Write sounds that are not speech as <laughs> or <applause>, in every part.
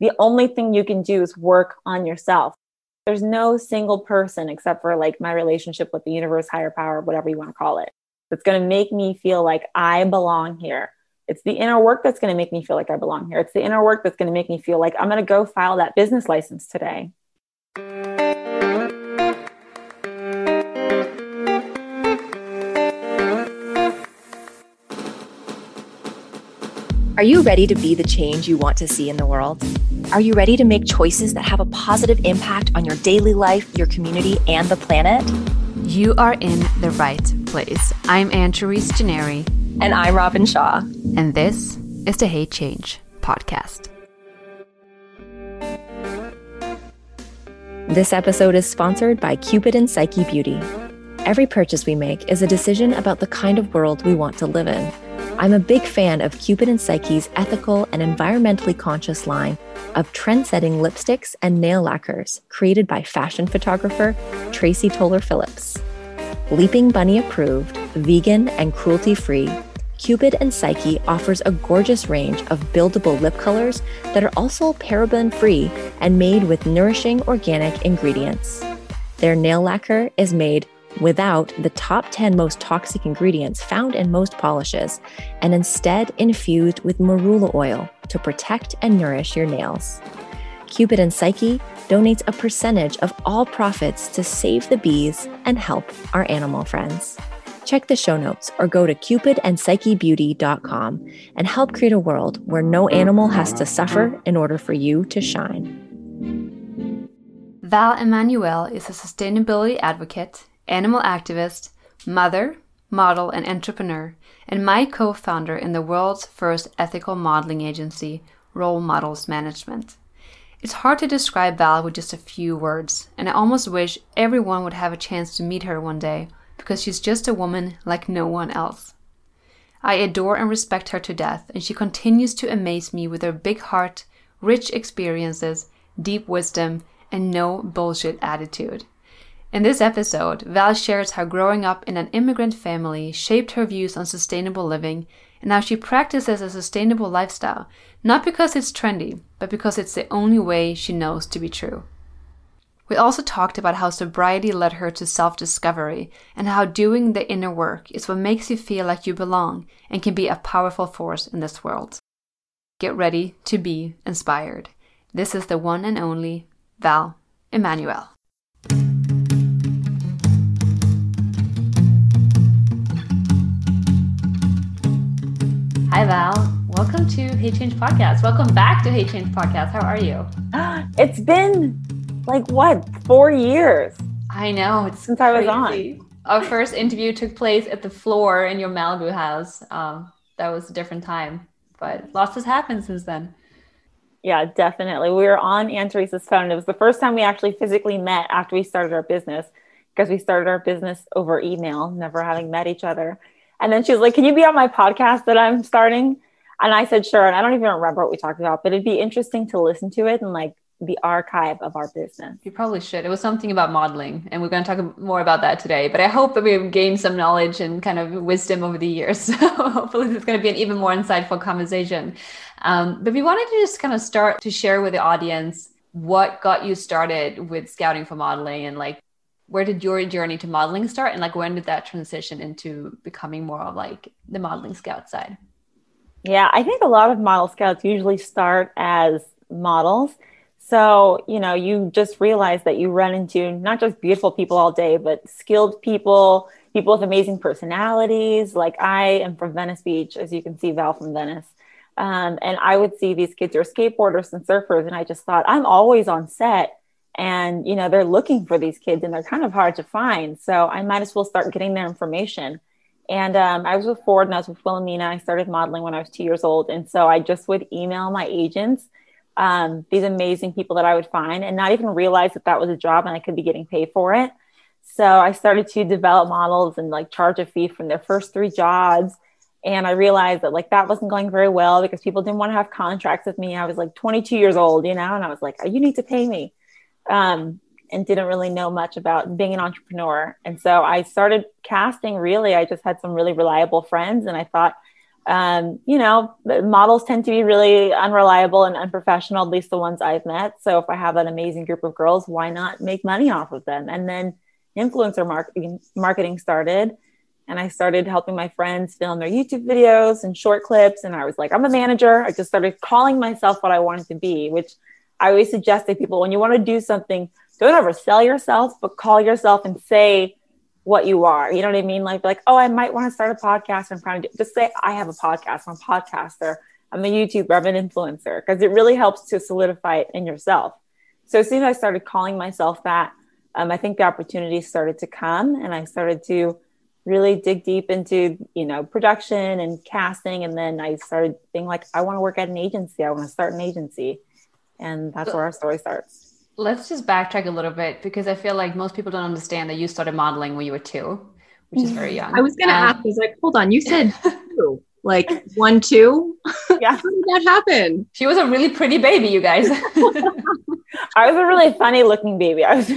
the only thing you can do is work on yourself. There's no single person except for like my relationship with the universe, higher power, whatever you want to call it, that's going to make me feel like I belong here. It's the inner work that's going to make me feel like I belong here. It's the inner work that's going to make me feel like I'm going to go file that business license today. Are you ready to be the change you want to see in the world? Are you ready to make choices that have a positive impact on your daily life, your community, and the planet? You are in the right place. I'm Anne-Therese Gennari. And I'm Robin Shaw. And this is the Hey Change podcast. This episode is sponsored by Cupid and Psyche Beauty. Every purchase we make is a decision about the kind of world we want to live in. I'm a big fan of Cupid and Psyche's ethical and environmentally conscious line of trend-setting lipsticks and nail lacquers created by fashion photographer Tracy Toller Phillips. Leaping Bunny approved, vegan, and cruelty free, Cupid and Psyche offers a gorgeous range of buildable lip colors that are also paraben free and made with nourishing organic ingredients. Their nail lacquer is made without the top 10 most toxic ingredients found in most polishes, and instead infused with marula oil to protect and nourish your nails. Cupid and Psyche donates a percentage of all profits to save the bees and help our animal friends. Check the show notes or go to cupidandpsychebeauty.com and help create a world where no animal has to suffer in order for you to shine. Val Emanuel is a sustainability advocate animal activist, mother, model, and entrepreneur, and my co founder in the world's first ethical modeling agency, Role Models Management. It's hard to describe Val with just a few words, and I almost wish everyone would have a chance to meet her one day because she's just a woman like no one else. I adore and respect her to death, and she continues to amaze me with her big heart, rich experiences, deep wisdom, and no bullshit attitude. In this episode, Val shares how growing up in an immigrant family shaped her views on sustainable living and how she practices a sustainable lifestyle, not because it's trendy, but because it's the only way she knows to be true. We also talked about how sobriety led her to self discovery and how doing the inner work is what makes you feel like you belong and can be a powerful force in this world. Get ready to be inspired. This is the one and only Val Emanuel. Hi, Val. Welcome to Hey Change Podcast. Welcome back to Hey Change Podcast. How are you? <gasps> It's been like what, four years? I know. It's since crazy. I was on. Our first interview took place at the floor in your Malibu house. Um, that was a different time, but lots has happened since then. Yeah, definitely. We were on Anne Therese's phone. It was the first time we actually physically met after we started our business because we started our business over email, never having met each other. And then she was like, Can you be on my podcast that I'm starting? And I said, Sure. And I don't even remember what we talked about, but it'd be interesting to listen to it and like the archive of our business. You probably should. It was something about modeling, and we're going to talk more about that today. But I hope that we've gained some knowledge and kind of wisdom over the years. <laughs> So hopefully, it's going to be an even more insightful conversation. Um, but we wanted to just kind of start to share with the audience what got you started with scouting for modeling and like where did your journey to modeling start? And like when did that transition into becoming more of like the modeling scout side? Yeah i think a lot of model scouts usually start as models. So you know you just realize that you run into not just beautiful people all day but skilled people people with amazing personalities. Like i am from venice beach as you can see val from venice. Um, and i would see these kids who are skateboarders and surfers and i just thought i'm always on set and you know they're looking for these kids and they're kind of hard to find. So i might as well start getting their information. And um, i was with ford and i was with wilhelmina. I started modeling when i was two years old. And so i just would email my agents um, these amazing people that i would find and not even realize that that was a job and i could be getting paid for it. So i started to develop models and like charge a fee from their first three jobs. And i realized that like that wasn't going very well because people didn't want to have contracts with me. I was like 22 years old you know and i was like you need to pay me um, and didn't really know much about being an entrepreneur. And so I started casting really. I just had some really reliable friends and I thought, um, you know, models tend to be really unreliable and unprofessional, at least the ones I've met. So if I have an amazing group of girls, why not make money off of them? And then influencer marketing marketing started and I started helping my friends film their YouTube videos and short clips. And I was like, I'm a manager. I just started calling myself what I wanted to be, which I always suggest to people when you want to do something, don't ever sell yourself, but call yourself and say what you are. You know what I mean? Like, like, oh, I might want to start a podcast. I'm trying to just say I have a podcast. I'm a podcaster. I'm a YouTuber. I'm an influencer because it really helps to solidify it in yourself. So as soon as I started calling myself that, um, I think the opportunities started to come, and I started to really dig deep into you know production and casting, and then I started being like, I want to work at an agency. I want to start an agency, and that's where our story starts. Let's just backtrack a little bit because I feel like most people don't understand that you started modeling when you were two, which is very young. I was going to um, ask, I was like, hold on, you <laughs> said two, like one, two? <laughs> Yeah. How did that happen? She was a really pretty baby, you guys. <laughs> I was a really funny looking baby. I was,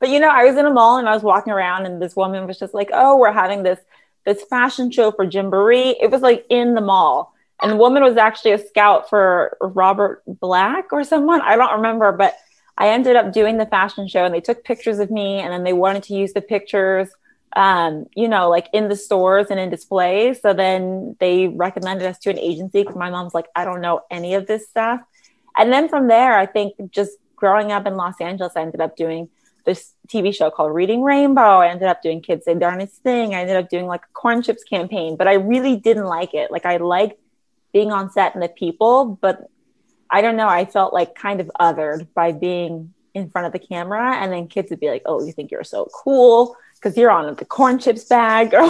but you know, I was in a mall and I was walking around and this woman was just like, oh, we're having this, this fashion show for Gymboree. It was like in the mall. And the woman was actually a scout for Robert Black or someone. I don't remember, but I ended up doing the fashion show and they took pictures of me and then they wanted to use the pictures, um, you know, like in the stores and in displays. So then they recommended us to an agency because my mom's like, I don't know any of this stuff. And then from there, I think just growing up in Los Angeles, I ended up doing this TV show called Reading Rainbow. I ended up doing Kids Say Darnest Thing. I ended up doing like a corn chips campaign, but I really didn't like it. Like I liked being on set and the people, but I don't know. I felt like kind of othered by being in front of the camera. And then kids would be like, oh, you think you're so cool because you're on the corn chips bag. <laughs>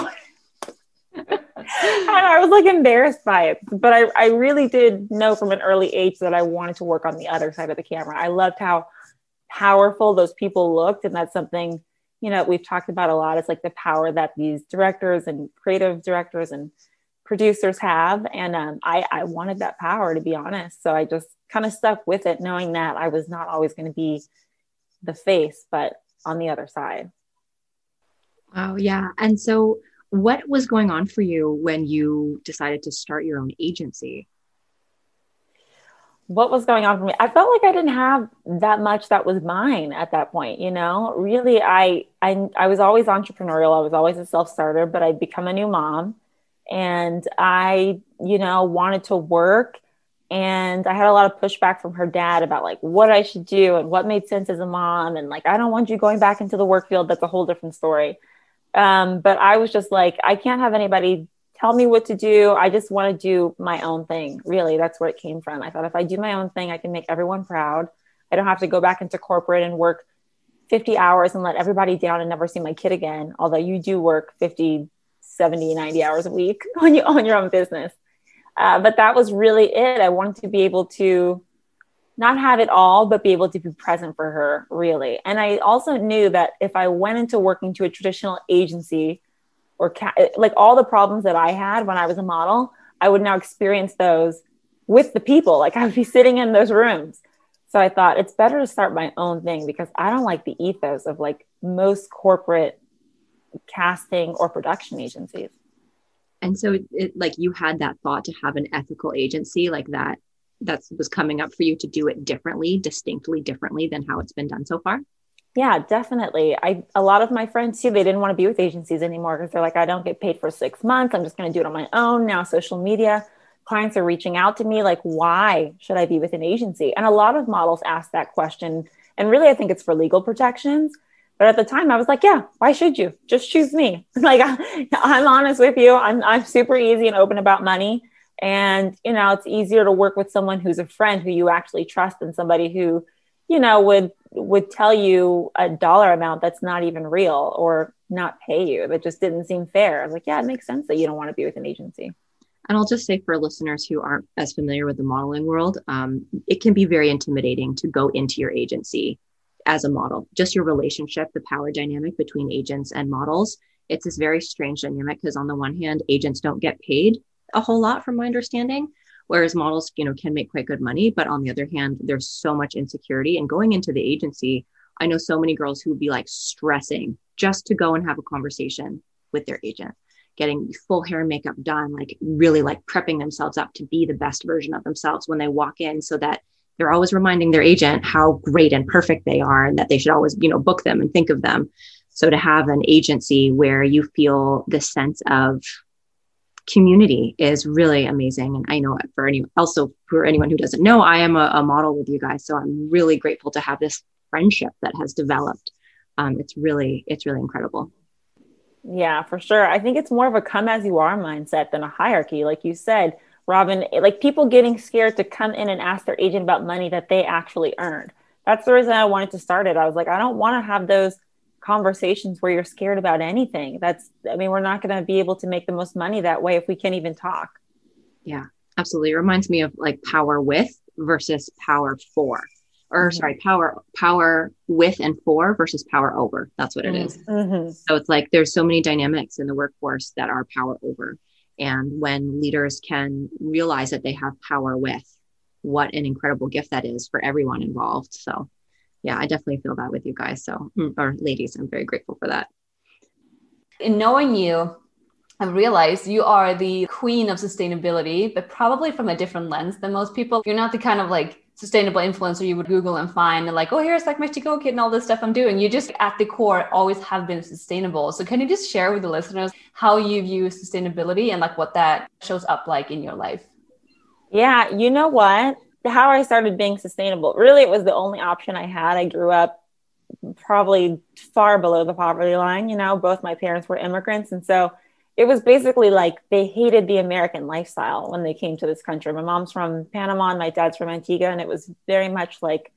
And I was like embarrassed by it. But I, I really did know from an early age that I wanted to work on the other side of the camera. I loved how powerful those people looked. And that's something, you know, we've talked about a lot. It's like the power that these directors and creative directors and producers have. And um, I, I wanted that power to be honest. So I just kind of stuck with it, knowing that I was not always going to be the face, but on the other side. Wow. Yeah. And so, what was going on for you when you decided to start your own agency? What was going on for me? I felt like I didn't have that much that was mine at that point. You know, really, I I I was always entrepreneurial. I was always a self starter, but I'd become a new mom, and I, you know, wanted to work. And I had a lot of pushback from her dad about like what I should do and what made sense as a mom. And like, I don't want you going back into the work field. That's a whole different story. Um, but I was just like, I can't have anybody tell me what to do. I just want to do my own thing. Really, that's where it came from. I thought if I do my own thing, I can make everyone proud. I don't have to go back into corporate and work 50 hours and let everybody down and never see my kid again. Although you do work 50, 70, 90 hours a week <laughs> when you own your own business. Uh, but that was really it. I wanted to be able to not have it all, but be able to be present for her, really. And I also knew that if I went into working to a traditional agency or ca- like all the problems that I had when I was a model, I would now experience those with the people. Like I would be sitting in those rooms. So I thought it's better to start my own thing because I don't like the ethos of like most corporate casting or production agencies. And so it, it, like you had that thought to have an ethical agency like that that was coming up for you to do it differently, distinctly differently than how it's been done so far? Yeah, definitely. I a lot of my friends too, they didn't want to be with agencies anymore because they're like, I don't get paid for six months. I'm just going to do it on my own. Now social media clients are reaching out to me like, why should I be with an agency? And a lot of models ask that question. And really, I think it's for legal protections but at the time, I was like, yeah, why should you? Just choose me. <laughs> like, I'm honest with you. I'm, I'm super easy and open about money. And, you know, it's easier to work with someone who's a friend who you actually trust than somebody who, you know, would, would tell you a dollar amount that's not even real or not pay you. That just didn't seem fair. I was like, yeah, it makes sense that you don't want to be with an agency. And I'll just say for listeners who aren't as familiar with the modeling world, um, it can be very intimidating to go into your agency as a model, just your relationship, the power dynamic between agents and models. It's this very strange dynamic because on the one hand, agents don't get paid a whole lot from my understanding, whereas models, you know, can make quite good money. But on the other hand, there's so much insecurity. And going into the agency, I know so many girls who would be like stressing just to go and have a conversation with their agent getting full hair and makeup done, like really like prepping themselves up to be the best version of themselves when they walk in so that they're always reminding their agent how great and perfect they are and that they should always, you know, book them and think of them. So to have an agency where you feel this sense of community is really amazing. And I know for any also for anyone who doesn't know, I am a, a model with you guys. So I'm really grateful to have this friendship that has developed. Um, it's really, it's really incredible. Yeah, for sure. I think it's more of a come as you are mindset than a hierarchy. Like you said, Robin, like people getting scared to come in and ask their agent about money that they actually earned. That's the reason I wanted to start it. I was like, I don't want to have those conversations where you're scared about anything. That's, I mean, we're not going to be able to make the most money that way if we can't even talk. Yeah, absolutely. It reminds me of like power with versus power for or mm-hmm. sorry, power power with and for versus power over. That's what it is. Mm-hmm. So it's like there's so many dynamics in the workforce that are power over. And when leaders can realize that they have power with, what an incredible gift that is for everyone involved. So yeah, I definitely feel that with you guys. So mm, or ladies, I'm very grateful for that. In knowing you, I've realized you are the queen of sustainability, but probably from a different lens than most people. You're not the kind of like sustainable influencer you would Google and find and like, oh, here's like my to kit and all this stuff I'm doing. You just at the core always have been sustainable. So can you just share with the listeners how you view sustainability and like what that shows up like in your life? Yeah, you know what? How I started being sustainable. Really, it was the only option I had. I grew up probably far below the poverty line. You know, both my parents were immigrants. And so it was basically like they hated the American lifestyle when they came to this country. My mom's from Panama and my dad's from Antigua. And it was very much like,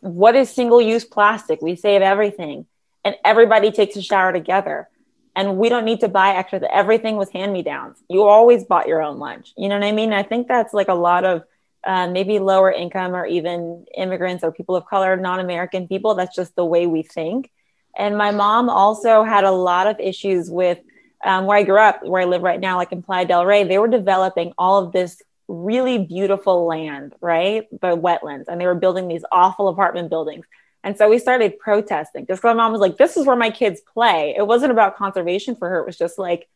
what is single use plastic? We save everything. And everybody takes a shower together. And we don't need to buy extra. Everything was hand me downs. You always bought your own lunch. You know what I mean? I think that's like a lot of uh, maybe lower income or even immigrants or people of color, non American people. That's just the way we think. And my mom also had a lot of issues with um, where I grew up, where I live right now, like in Playa del Rey, they were developing all of this really beautiful land, right? The wetlands, and they were building these awful apartment buildings. And so we started protesting just because my mom was like, this is where my kids play. It wasn't about conservation for her. It was just like,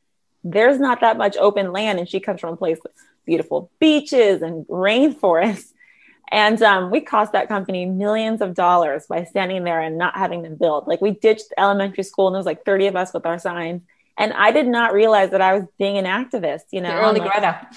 there's not that much open land. And she comes from a place with beautiful beaches and rainforests. <laughs> And um, we cost that company millions of dollars by standing there and not having them build. Like we ditched elementary school and there was like 30 of us with our signs and I did not realize that I was being an activist, you know. The early like, Greta.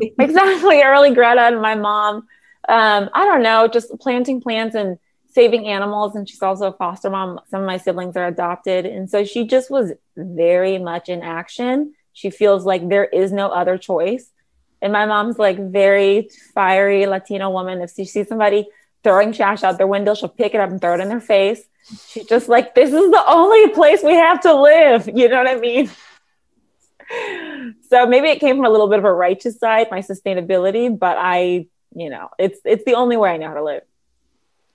<laughs> exactly, early Greta and my mom. Um, I don't know, just planting plants and saving animals. And she's also a foster mom. Some of my siblings are adopted. And so she just was very much in action. She feels like there is no other choice. And my mom's like very fiery Latino woman. If she sees somebody throwing trash out their window, she'll pick it up and throw it in their face. She's just like, this is the only place we have to live. You know what I mean? So maybe it came from a little bit of a righteous side, my sustainability, but I, you know, it's it's the only way I know how to live.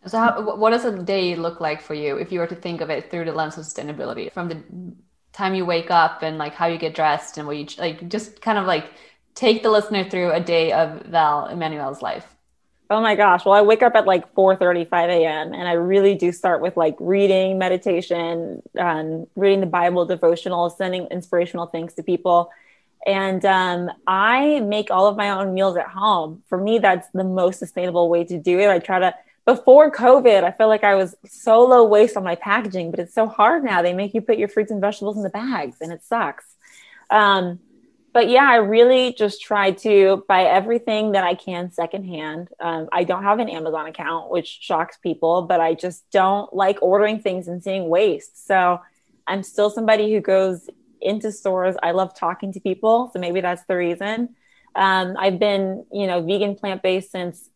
So, how, what does a day look like for you if you were to think of it through the lens of sustainability? From the time you wake up and like how you get dressed and what you like, just kind of like take the listener through a day of Val Emanuel's life. Oh my gosh. Well, I wake up at like 4 35 a.m. and I really do start with like reading, meditation, um, reading the Bible, devotional, sending inspirational things to people. And um, I make all of my own meals at home. For me, that's the most sustainable way to do it. I try to, before COVID, I feel like I was so low waste on my packaging, but it's so hard now. They make you put your fruits and vegetables in the bags and it sucks. Um, but yeah, I really just try to buy everything that I can secondhand. Um, I don't have an Amazon account, which shocks people, but I just don't like ordering things and seeing waste. So I'm still somebody who goes into stores. I love talking to people. So maybe that's the reason. Um, I've been, you know, vegan plant based since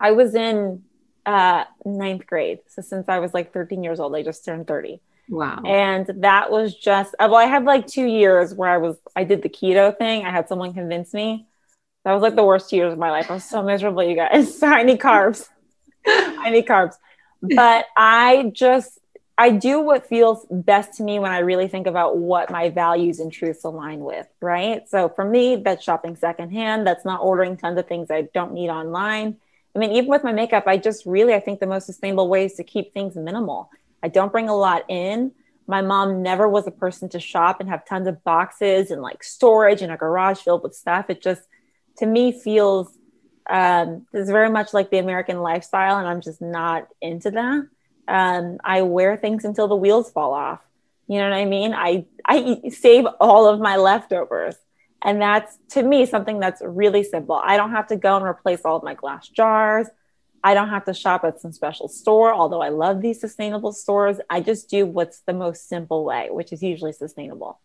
I was in uh, ninth grade. So since I was like 13 years old, I just turned 30. Wow. And that was just, uh, well, I had like two years where I was, I did the keto thing. I had someone convince me. That was like the worst years of my life. I was so miserable, you guys. <laughs> I need carbs. I need carbs. But I just, I do what feels best to me when I really think about what my values and truths align with, right? So for me, that's shopping secondhand. That's not ordering tons of things I don't need online. I mean, even with my makeup, I just really, I think the most sustainable way is to keep things minimal I don't bring a lot in. My mom never was a person to shop and have tons of boxes and like storage and a garage filled with stuff. It just, to me, feels um, it's very much like the American lifestyle, and I'm just not into that. Um, I wear things until the wheels fall off. You know what I mean? I I save all of my leftovers. And that's to me something that's really simple. I don't have to go and replace all of my glass jars. I don't have to shop at some special store, although I love these sustainable stores. I just do what's the most simple way, which is usually sustainable.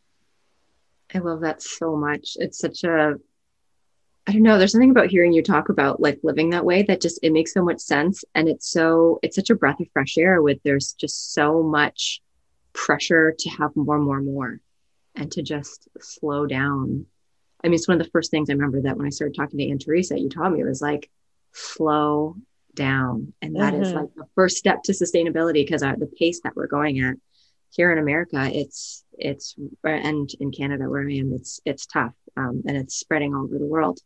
I love that so much. It's such a I don't know, there's something about hearing you talk about like living that way that just it makes so much sense and it's so it's such a breath of fresh air with there's just so much pressure to have more more more and to just slow down I mean, it's one of the first things I remember that when I started talking to Anne-Therese, you taught me it was like slow down. And that mm-hmm. is like the first step to sustainability because the pace that we're going at here in America, it's, it's, and in Canada where I am, it's, it's tough um, and it's spreading all over the world.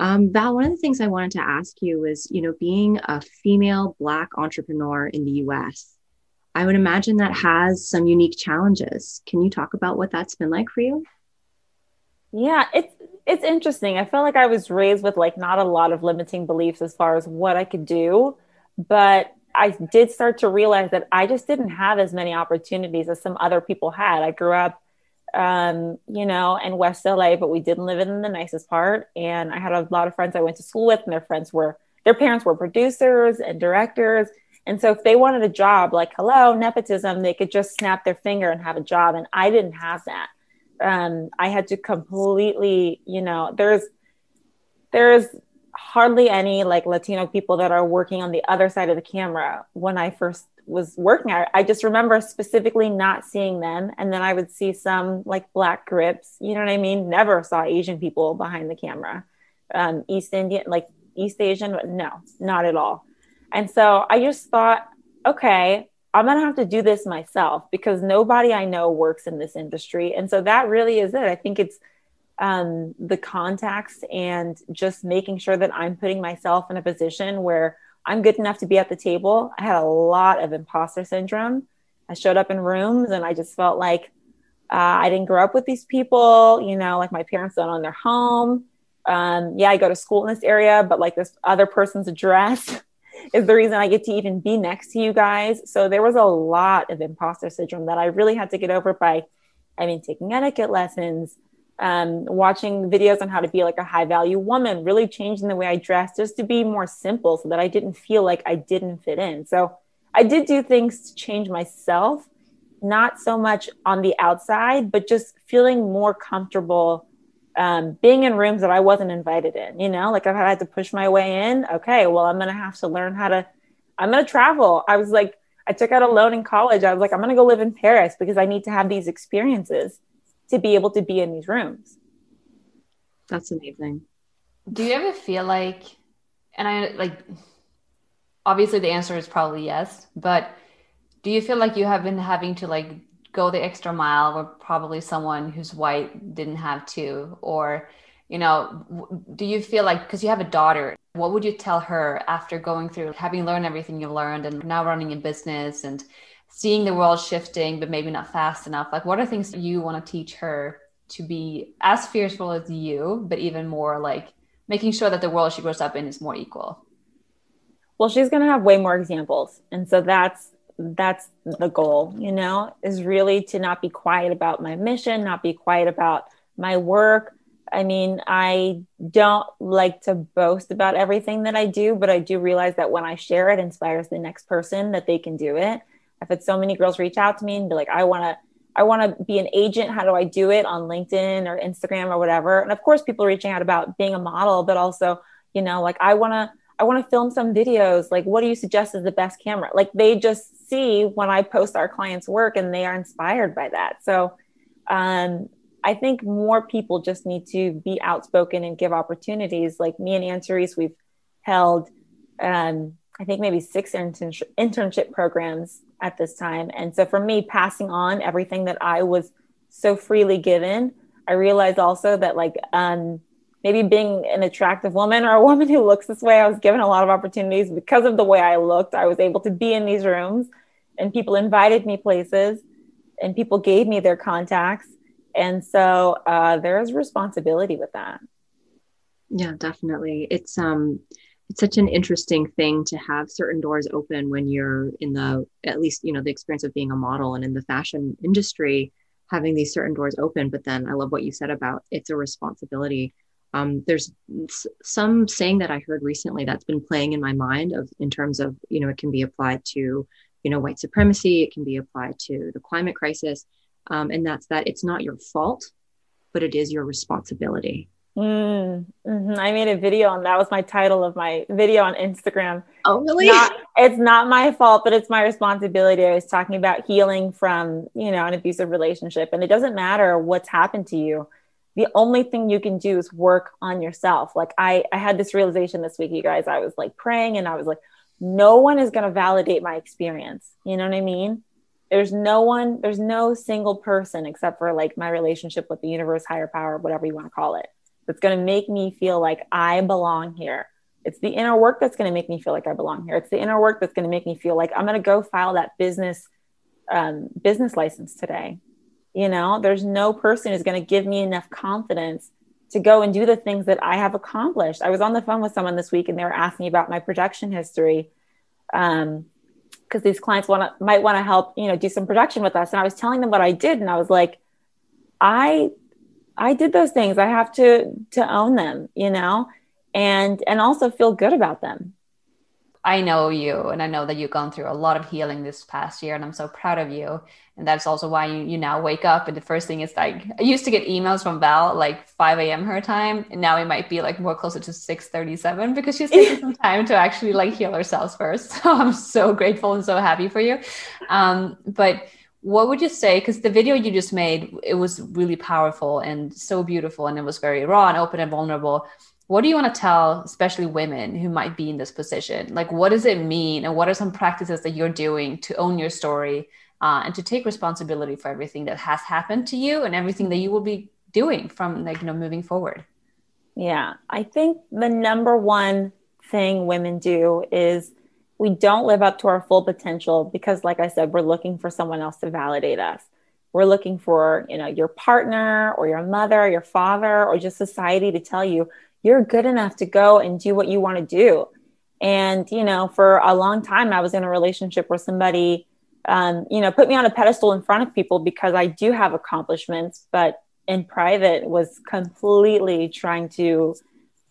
Um, Val, one of the things I wanted to ask you is, you know, being a female Black entrepreneur in the US, I would imagine that has some unique challenges. Can you talk about what that's been like for you? Yeah, it's it's interesting. I felt like I was raised with like not a lot of limiting beliefs as far as what I could do, but I did start to realize that I just didn't have as many opportunities as some other people had. I grew up um, you know, in West LA, but we didn't live in the nicest part. And I had a lot of friends I went to school with, and their friends were their parents were producers and directors. And so if they wanted a job, like hello, nepotism, they could just snap their finger and have a job. And I didn't have that um, I had to completely, you know, there's there's hardly any like Latino people that are working on the other side of the camera. When I first was working, I, I just remember specifically not seeing them, and then I would see some like black grips. You know what I mean? Never saw Asian people behind the camera. Um, East Indian, like East Asian, no, not at all. And so I just thought, okay, I'm going to have to do this myself because nobody I know works in this industry. And so that really is it. I think it's um, the contacts and just making sure that I'm putting myself in a position where I'm good enough to be at the table. I had a lot of imposter syndrome. I showed up in rooms and I just felt like uh, I didn't grow up with these people, you know, like my parents don't own their home. Um, yeah, I go to school in this area, but like this other person's address. <laughs> is the reason I get to even be next to you guys. So there was a lot of imposter syndrome that I really had to get over by, I mean, taking etiquette lessons, um, watching videos on how to be like a high value woman, really changing the way I dressed just to be more simple so that I didn't feel like I didn't fit in. So I did do things to change myself, not so much on the outside, but just feeling more comfortable um, being in rooms that I wasn't invited in, you know, like I've had to push my way in. Okay, well, I'm going to have to learn how to, I'm going to travel. I was like, I took out a loan in college. I was like, I'm going to go live in Paris because I need to have these experiences to be able to be in these rooms. That's amazing. Do you ever feel like, and I like, obviously the answer is probably yes, but do you feel like you have been having to like go the extra mile where probably someone who's white didn't have to or you know do you feel like because you have a daughter what would you tell her after going through having learned everything you've learned and now running a business and seeing the world shifting but maybe not fast enough? Like what are things you want to teach her to be as fearful as you but even more like making sure that the world she grows up in is more equal? Well she's going to have way more examples. And so that's that's the goal, you know, is really to not be quiet about my mission, not be quiet about my work. I mean, I don't like to boast about everything that I do, but I do realize that when I share it inspires the next person that they can do it. I've had so many girls reach out to me and be like, I want to I want to be an agent. How do I do it on LinkedIn or Instagram or whatever? And of course, people reaching out about being a model, but also, you know, like I want to I want to film some videos. Like, what do you suggest is the best camera? Like, they just see when I post our clients' work and they are inspired by that. So, um, I think more people just need to be outspoken and give opportunities. Like me and Anne-Therese, we've held, um, I think maybe six internship, internship programs at this time. And so for me, passing on everything that I was so freely given, I realized also that like um, maybe being an attractive woman or a woman who looks this way, I was given a lot of opportunities because of the way I looked. I was able to be in these rooms and people invited me places. and people gave me their contacts. And so uh, there's responsibility with that. Yeah, definitely. It's um it's such an interesting thing to have certain doors open when you're in the at least you know the experience of being a model and in the fashion industry having these certain doors open but then i love what you said about it's a responsibility um, there's some saying that i heard recently that's been playing in my mind of in terms of you know it can be applied to you know white supremacy it can be applied to the climate crisis um, and that's that it's not your fault but it is your responsibility Mm, hmm I made a video and that was my title of my video on Instagram. Oh, really? Not, it's not my fault, but it's my responsibility. I was talking about healing from, you know, an abusive relationship. And it doesn't matter what's happened to you. The only thing you can do is work on yourself. Like I, I had this realization this week, you guys. I was like praying and I was like, no one is going to validate my experience. You know what I mean? There's no one, there's no single person except for like my relationship with the universe, higher power, whatever you want to call it that's going to make me feel like I belong here. It's the inner work that's going to make me feel like I belong here. It's the inner work that's going to make me feel like I'm going to go file that business um, business license today. You know, there's no person who's going to give me enough confidence to go and do the things that I have accomplished. I was on the phone with someone this week and they were asking me about my production history. Um, because these clients want might want to help, you know, do some production with us. And I was telling them what I did, and I was like, I I did those things. I have to to own them, you know, and and also feel good about them. I know you and I know that you've gone through a lot of healing this past year and I'm so proud of you. And that's also why you, you now wake up and the first thing is like I used to get emails from Val like 5 a.m. her time and now it might be like more closer to 6:37 because she's taking some <laughs> time to actually like heal herself first. <laughs> So I'm so grateful and so happy for you. Um, but what would you say because the video you just made it was really powerful and so beautiful and it was very raw and open and vulnerable what do you want to tell especially women who might be in this position? Like what does it mean and what are some practices that you're doing to own your story uh, and to take responsibility for everything that has happened to you and everything that you will be doing from like you know moving forward? Yeah i think the number one thing women do is we don't live up to our full potential because like i said we're looking for someone else to validate us. We're looking for you know your partner or your mother or your father or just society to tell you you're good enough to go and do what you want to do. And you know for a long time i was in a relationship where somebody um, you know put me on a pedestal in front of people because i do have accomplishments but in private was completely trying to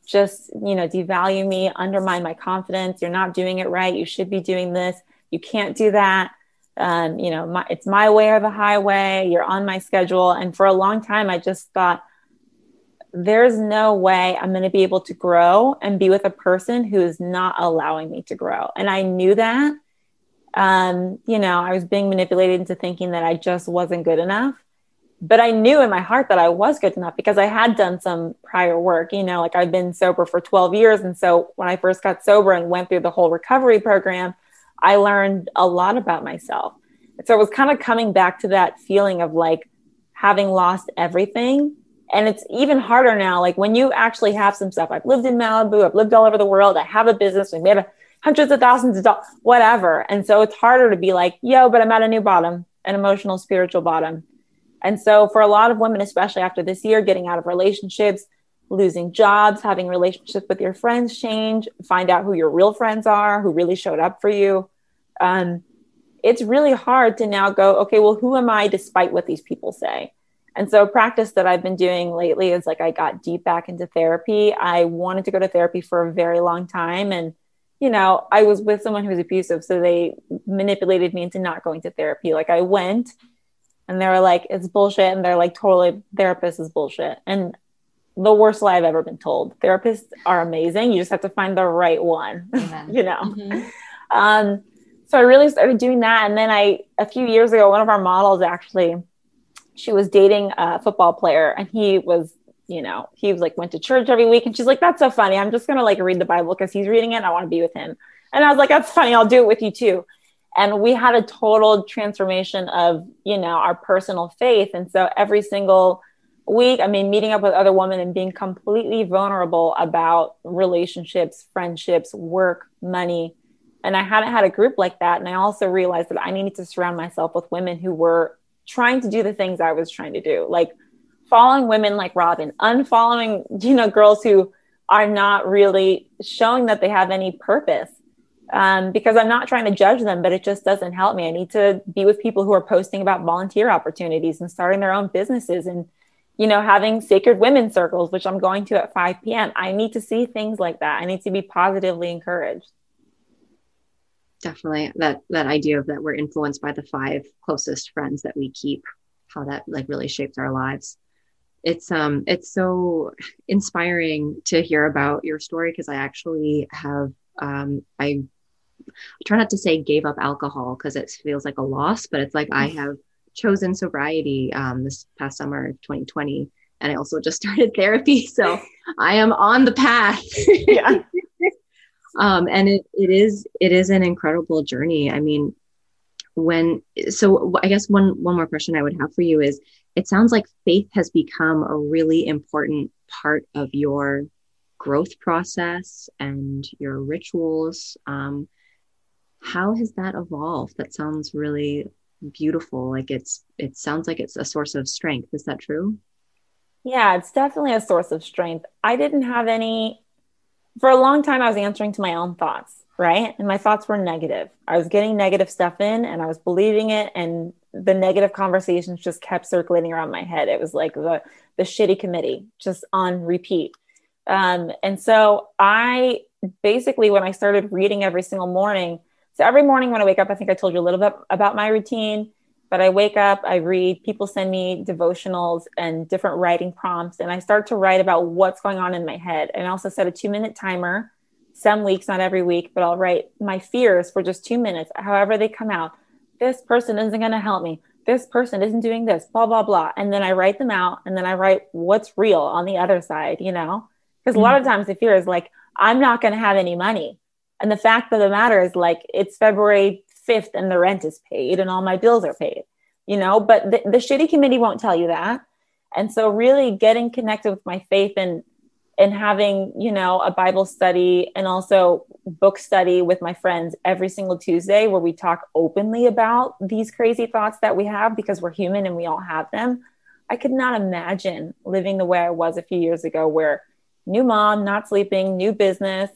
just you know devalue me undermine my confidence. You're not doing it right. You should be doing this. You can't do that. Um, you know my, it's my way or the highway. You're on my schedule. And for a long time i just thought there's no way i'm going to be able to grow and be with a person who is not allowing me to grow and i knew that um, you know i was being manipulated into thinking that i just wasn't good enough but I knew in my heart that I was good enough because I had done some prior work. You know, like I've been sober for 12 years. And so when I first got sober and went through the whole recovery program, I learned a lot about myself. So it was kind of coming back to that feeling of like having lost everything. And it's even harder now. Like when you actually have some stuff, I've lived in Malibu, I've lived all over the world, I have a business, we made a, hundreds of thousands of dollars, whatever. And so it's harder to be like, yo, but I'm at a new bottom, an emotional, spiritual bottom and so, for a lot of women, especially after this year, getting out of relationships, losing jobs, having relationships with your friends change, find out who your real friends are, who really showed up for you. Um, it's really hard to now go, okay, well, who am I despite what these people say? And so, practice that I've been doing lately is like I got deep back into therapy. I wanted to go to therapy for a very long time. And, you know, I was with someone who was abusive. So they manipulated me into not going to therapy. Like I went and they were like, it's bullshit. And they're like, totally, therapist is bullshit. And the worst lie I've ever been told. Therapists are amazing. You just have to find the right one, <laughs> you know? Mm-hmm. Um, so I really started doing that. And then I, a few years ago, one of our models actually, she was dating a football player and he was, you know, he was like, went to church every week. And she's like, that's so funny. I'm just to like read the Bible because he's reading it. I want to be with him. And I was like, that's funny. I'll do it with you too and we had a total transformation of you know our personal faith and so every single week i mean meeting up with other women and being completely vulnerable about relationships friendships work money and i hadn't had a group like that and i also realized that i needed to surround myself with women who were trying to do the things I was trying to do, like following women like Robin, unfollowing, you know, girls who are not really showing that they have any purpose. Um, because I'm not trying to judge them, but it just doesn't help me. I need to be with people who are posting about volunteer opportunities and starting their own businesses and, you know, having sacred women circles, which I'm going to at 5 p.m. I need to see things like that. I need to be positively encouraged definitely that that idea of that we're influenced by the five closest friends that we keep how that like really shapes our lives. It's um it's so inspiring to hear about your story because i actually have um i try not to say gave up alcohol because it feels like a loss but it's like i mm. have chosen sobriety um this past summer of 2020 and i also just <laughs> started therapy so <laughs> i am on the path. Yeah um, and it, it is it is an incredible journey. I mean when so i guess one one more question i would have for you is it sounds like faith has become a really important part of your growth process and your rituals. Um, how has that evolved? That sounds really beautiful. Like it's it sounds like it's a source of strength. Is that true? Yeah it's definitely a source of strength. I didn't have any for a long time, I was answering to my own thoughts, right? And my thoughts were negative. I was getting negative stuff in and I was believing it. And the negative conversations just kept circulating around my head. It was like the, the shitty committee just on repeat. Um, and so I basically, when I started reading every single morning, so every morning when I wake up, I think I told you a little bit about my routine but I wake up, I read, people send me devotionals and different writing prompts, and I start to write about what's going on in my head. And I also set a two minute timer, some weeks, not every week, but I'll write my fears for just two minutes, however they come out. This person isn't going to help me. This person isn't doing this, blah, blah, blah. And then I write them out, and then I write what's real on the other side, you know? Because mm-hmm. a lot of mm-hmm. times the fear is like, I'm not going to have any money. And the fact of the matter is, like, it's February 5th and the rent is paid and all my bills are paid, you know, but the, the shitty committee won't tell you that. And so really getting connected with my faith and and having, you know, a Bible study and also book study with my friends every single Tuesday where we talk openly about these crazy thoughts that we have because we're human and we all have them. I could not imagine living the way I was a few years ago where new mom, not sleeping, new business,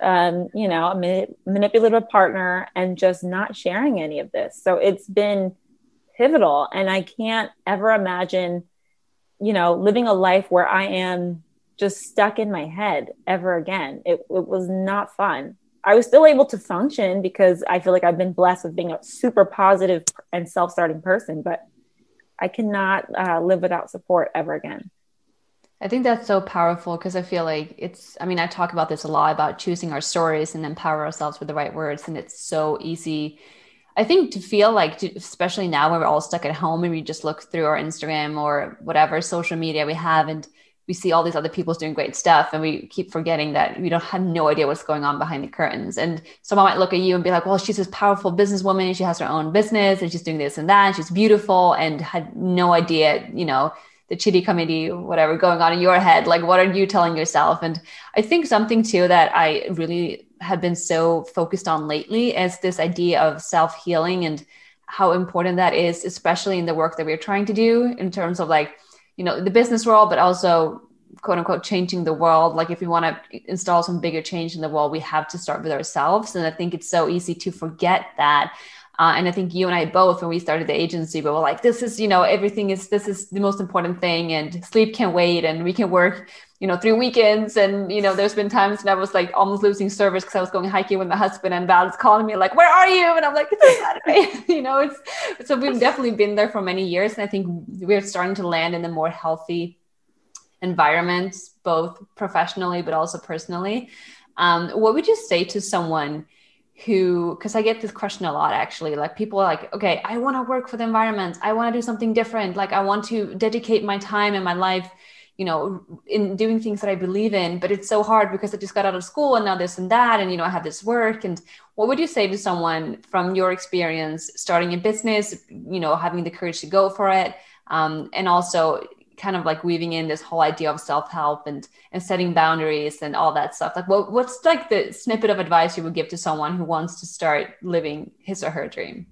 um, you know, a manipulative partner, and just not sharing any of this. So it's been pivotal. And I can't ever imagine, you know, living a life where I am just stuck in my head ever again. It, it was not fun. I was still able to function because I feel like I've been blessed with being a super positive and self starting person, but I cannot uh, live without support ever again. I think that's so powerful because I feel like it's, I mean, I talk about this a lot about choosing our stories and empower ourselves with the right words. And it's so easy, I think, to feel like, to, especially now when we're all stuck at home and we just look through our Instagram or whatever social media we have and we see all these other people doing great stuff and we keep forgetting that we don't have no idea what's going on behind the curtains. And someone might look at you and be like, well, she's this powerful businesswoman. She has her own business and she's doing this and that. And she's beautiful and had no idea, you know, the chitty committee, whatever going on in your head. Like, what are you telling yourself? And I think something too that I really have been so focused on lately is this idea of self healing and how important that is, especially in the work that we're trying to do in terms of like, you know, the business world, but also quote unquote changing the world. Like, if we want to install some bigger change in the world, we have to start with ourselves. And I think it's so easy to forget that uh, and I think you and I both, when we started the agency, but we're like, this is, you know, everything is, this is the most important thing and sleep can wait and we can work, you know, through weekends. And, you know, there's been times when I was like almost losing service because I was going hiking with my husband and Val's calling me like, where are you? And I'm like, it's Saturday, <laughs> you know, it's, so we've definitely been there for many years. And I think we're starting to land in a more healthy environment, both professionally, but also personally. Um, what would you say to someone who because i get this question a lot actually. Like people are like okay i want to work for the environment. I want to do something different. Like i want to dedicate my time and my life you know in doing things that i believe in. But it's so hard because i just got out of school and now this and that and you know i have this work. And what would you say to someone from your experience starting a business you know having the courage to go for it? Um, and also kind of like weaving in this whole idea of self-help and and setting boundaries and all that stuff like what, what's like the snippet of advice you would give to someone who wants to start living his or her dream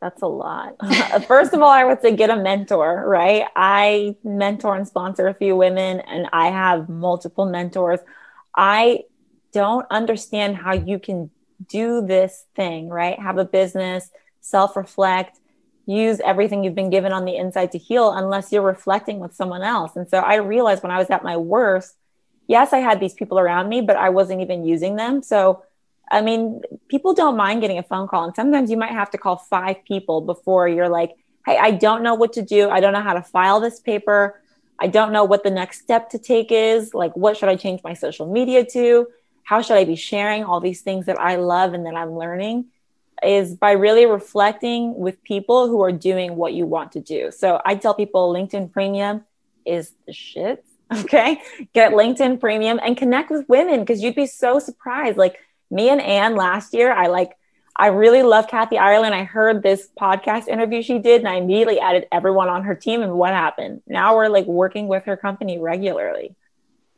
That's a lot. <laughs> First of all, I would say get a mentor, right? I mentor and sponsor a few women, and I have multiple mentors. I don't understand how you can do this thing, right? Have a business, self reflect, use everything you've been given on the inside to heal unless you're reflecting with someone else. And so I realized when I was at my worst, yes, I had these people around me, but I wasn't even using them. So, I mean, people don't mind getting a phone call. And sometimes you might have to call five people before you're like, hey, I don't know what to do. I don't know how to file this paper. I don't know what the next step to take is. Like, what should I change my social media to? How should I be sharing all these things that I love and that I'm learning? Is by really reflecting with people who are doing what you want to do. So I tell people LinkedIn Premium is the shit. <laughs> Okay. Get LinkedIn Premium and connect with women because you'd be so surprised. Like me and Anne last year, I like I really love Kathy Ireland. I heard this podcast interview she did, and I immediately added everyone on her team. And what happened? Now we're like working with her company regularly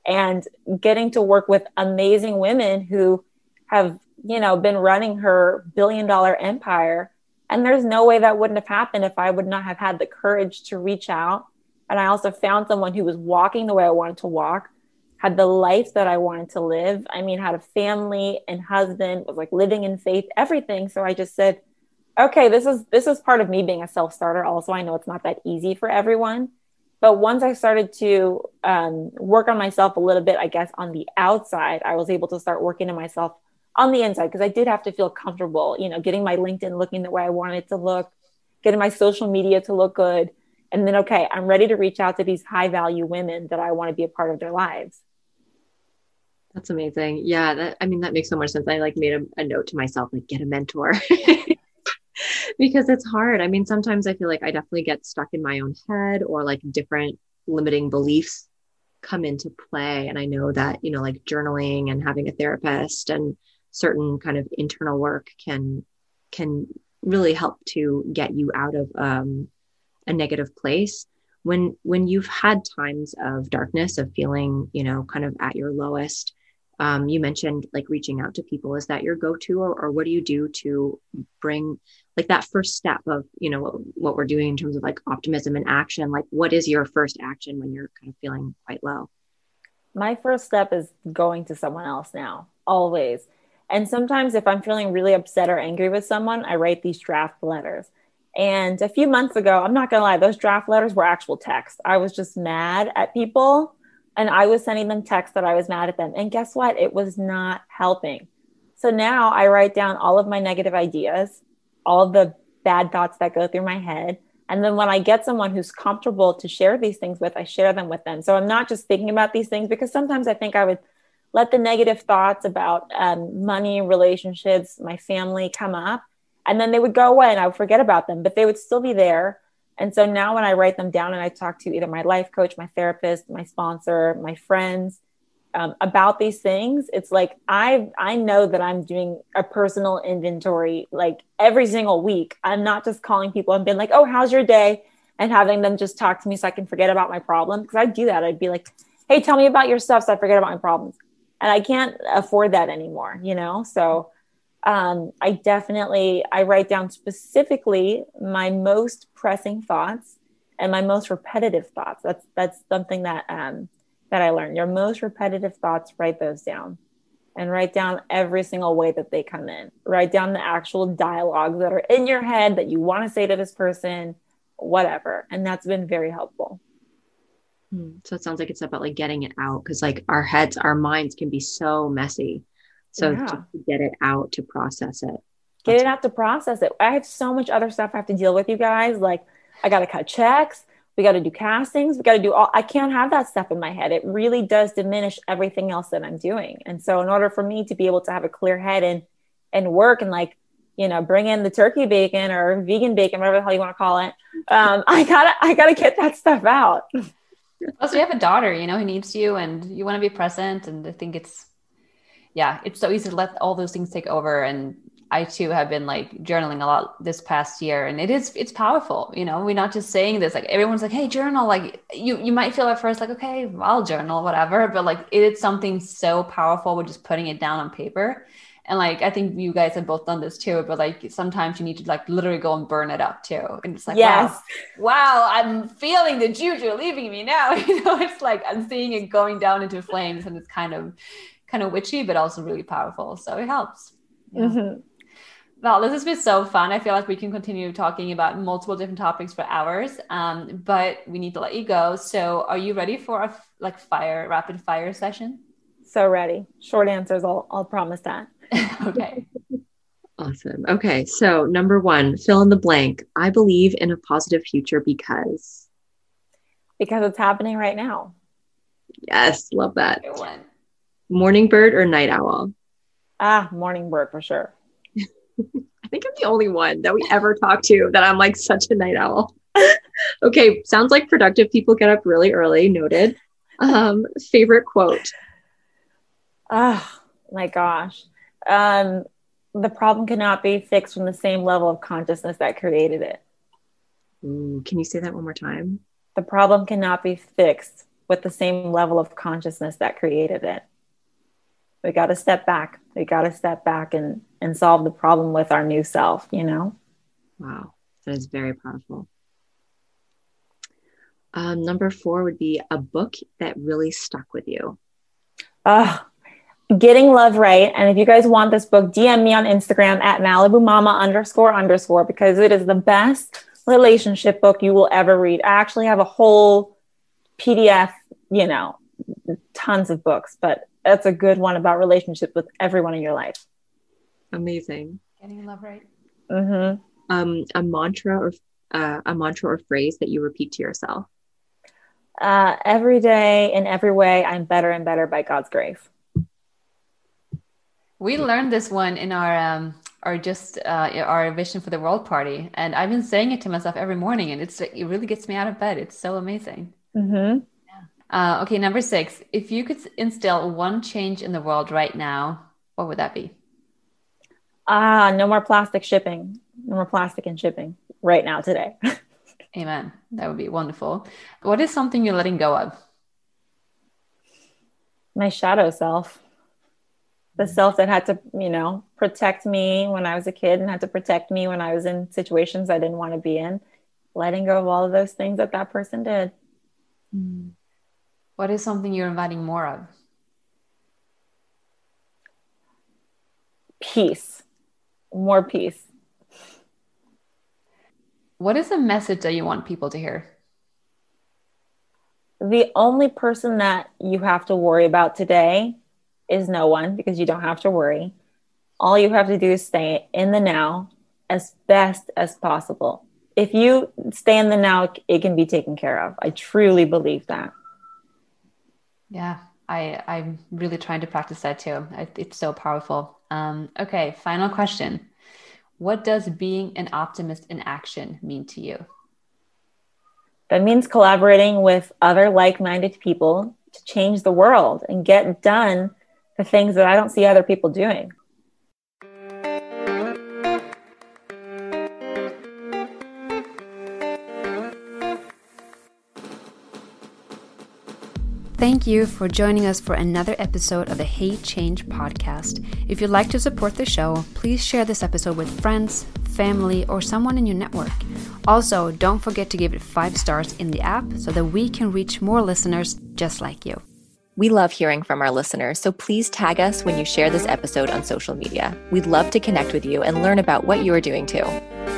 and getting to work with amazing women who have, you know, been running her billion dollar empire. And there's no way that wouldn't have happened if I would not have had the courage to reach out. And I also found someone who was walking the way I wanted to walk, had the life that I wanted to live. I mean, had a family and husband, was like living in faith, everything. So I just said, okay, this is this is part of me being a self-starter. Also, I know it's not that easy for everyone. But once I started to um, work on myself a little bit, I guess on the outside, I was able to start working on myself on the inside because I did have to feel comfortable, you know, getting my LinkedIn looking the way I wanted to look, getting my social media to look good. And then, okay, I'm ready to reach out to these high value women that I want to be a part of their lives. That's amazing. Yeah, that, I mean that makes so much sense. I like made a, a note to myself like get a mentor. <laughs> because it's hard. I mean, sometimes I feel like I definitely get stuck in my own head or like different limiting beliefs come into play and I know that, you know, like journaling and having a therapist and certain kind of internal work can can really help to get you out of um, a negative place. When when you've had times of darkness of feeling you know kind of at your lowest um, you mentioned like reaching out to people. Is that your go-to or, or what do you do to bring like that first step of you know what, what we're doing in terms of like optimism and action? Like what is your first action when you're kind of feeling quite low? My first step is going to someone else now always and sometimes if i'm feeling really upset or angry with someone i write these draft letters and a few months ago i'm not gonna lie those draft letters were actual text i was just mad at people and I was sending them texts that I was mad at them. And guess what? It was not helping. So now I write down all of my negative ideas, all the bad thoughts that go through my head. And then when I get someone who's comfortable to share these things with, I share them with them. So I'm not just thinking about these things because sometimes I think I would let the negative thoughts about um, money, relationships, my family come up, and then they would go away and I would forget about them, but they would still be there. And so now when I write them down and I talk to either my life coach, my therapist, my sponsor, my friends um, about these things, it's like I I know that I'm doing a personal inventory like every single week. I'm not just calling people and being like, "Oh, how's your day?" and having them just talk to me so I can forget about my problem because I'd do that. I'd be like, "Hey, tell me about your stuff so I forget about my problems." And I can't afford that anymore, you know? So um, I definitely I write down specifically my most pressing thoughts and my most repetitive thoughts. That's that's something that um, that I learned. Your most repetitive thoughts, write those down, and write down every single way that they come in. Write down the actual dialogues that are in your head that you want to say to this person, whatever. And that's been very helpful. Hmm. So it sounds like it's about like getting it out because like our heads, our minds can be so messy. So yeah. to get it out to process it. Get it out to process it. I have so much other stuff I have to deal with, you guys. Like I got to cut checks. We got to do castings. We got to do all. I can't have that stuff in my head. It really does diminish everything else that I'm doing. And so, in order for me to be able to have a clear head and and work and like you know bring in the turkey bacon or vegan bacon, whatever the hell you want to call it, um, <laughs> I gotta I gotta get that stuff out. Plus, you have a daughter, you know, who needs you, and you want to be present. And I think it's yeah, it's so easy to let all those things take over. And I too have been like journaling a lot this past year, and it is it's powerful. You know, we're not just saying this like everyone's like, "Hey, journal." Like you you might feel at first like, "Okay, I'll journal, whatever," but like it is something so powerful with just putting it down on paper. And like I think you guys have both done this too, but like sometimes you need to like literally go and burn it up too. And it's like yes. wow, wow, I'm feeling the juju leaving me now. <laughs> you know, it's like I'm seeing it going down into flames and it's kind of kind of witchy, but also really powerful. So it helps. Yeah. Mm-hmm. Well, this has been so fun. I feel like we can continue talking about multiple different topics for hours, um, but we need to let you go. So, are you ready for a like fire rapid fire session? So ready. Short answers. I'll I'll promise that. <laughs> okay. Awesome. Okay. So number one, fill in the blank. I believe in a positive future because because it's happening right now. Yes, love that. Good one. Morning bird or night owl? Ah, morning bird for sure. <laughs> I think I'm the only one that we ever talk to that I'm like such a night owl. <laughs> okay, sounds like productive people get up really early. Noted. Um, favorite quote. Oh my gosh. Um, the problem cannot be fixed from the same level of consciousness that created it. Ooh, can you say that one more time? The problem cannot be fixed with the same level of consciousness that created it. We got to step back. We got to step back and and solve the problem with our new self, you know? Wow, that is very powerful. Um, number four would be a book that really stuck with you. Uh, Getting Love Right. And if you guys want this book, DM me on Instagram at Malibu Mama underscore underscore because it is the best relationship book you will ever read. I actually have a whole PDF, you know, tons of books, but that's a good one about relationships with everyone in your life. Amazing. Getting love right. Mm-hmm. Um, a mantra or uh, a mantra or phrase that you repeat to yourself. Uh, every day, in every way, I'm better and better by God's grace. We learned this one in our um, our just uh, our vision for the world party, and I've been saying it to myself every morning, and it's it really gets me out of bed. It's so amazing. Mm-hmm. Yeah. Uh, okay, number six. If you could instill one change in the world right now, what would that be? Ah, no more plastic shipping. No more plastic in shipping right now today. <laughs> Amen. That would be wonderful. What is something you're letting go of? My shadow self. The mm-hmm. self that had to, you know, protect me when I was a kid and had to protect me when I was in situations I didn't want to be in. Letting go of all of those things that that person did. Mm-hmm. What is something you're inviting more of? Peace more peace. What is a message that you want people to hear? The only person that you have to worry about today is no one because you don't have to worry. All you have to do is stay in the now as best as possible. If you stay in the now, it can be taken care of. I truly believe that. Yeah, I, I'm really trying to practice that too. It's so powerful. Um, okay, final question. What does being an optimist in action mean to you? That means collaborating with other like minded people to change the world and get done the things that I don't see other people doing. Thank you for joining us for another episode of the Hey Change podcast. If you'd like to support the show, please share this episode with friends, family, or someone in your network. Also, don't forget to give it five stars in the app so that we can reach more listeners just like you. We love hearing from our listeners, so please tag us when you share this episode on social media. We'd love to connect with you and learn about what you are doing too.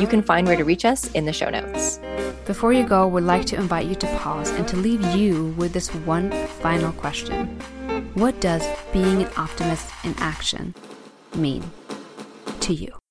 You can find where to reach us in the show notes. Before you go, we'd like to invite you to pause and to leave you with this one final question What does being an optimist in action mean to you?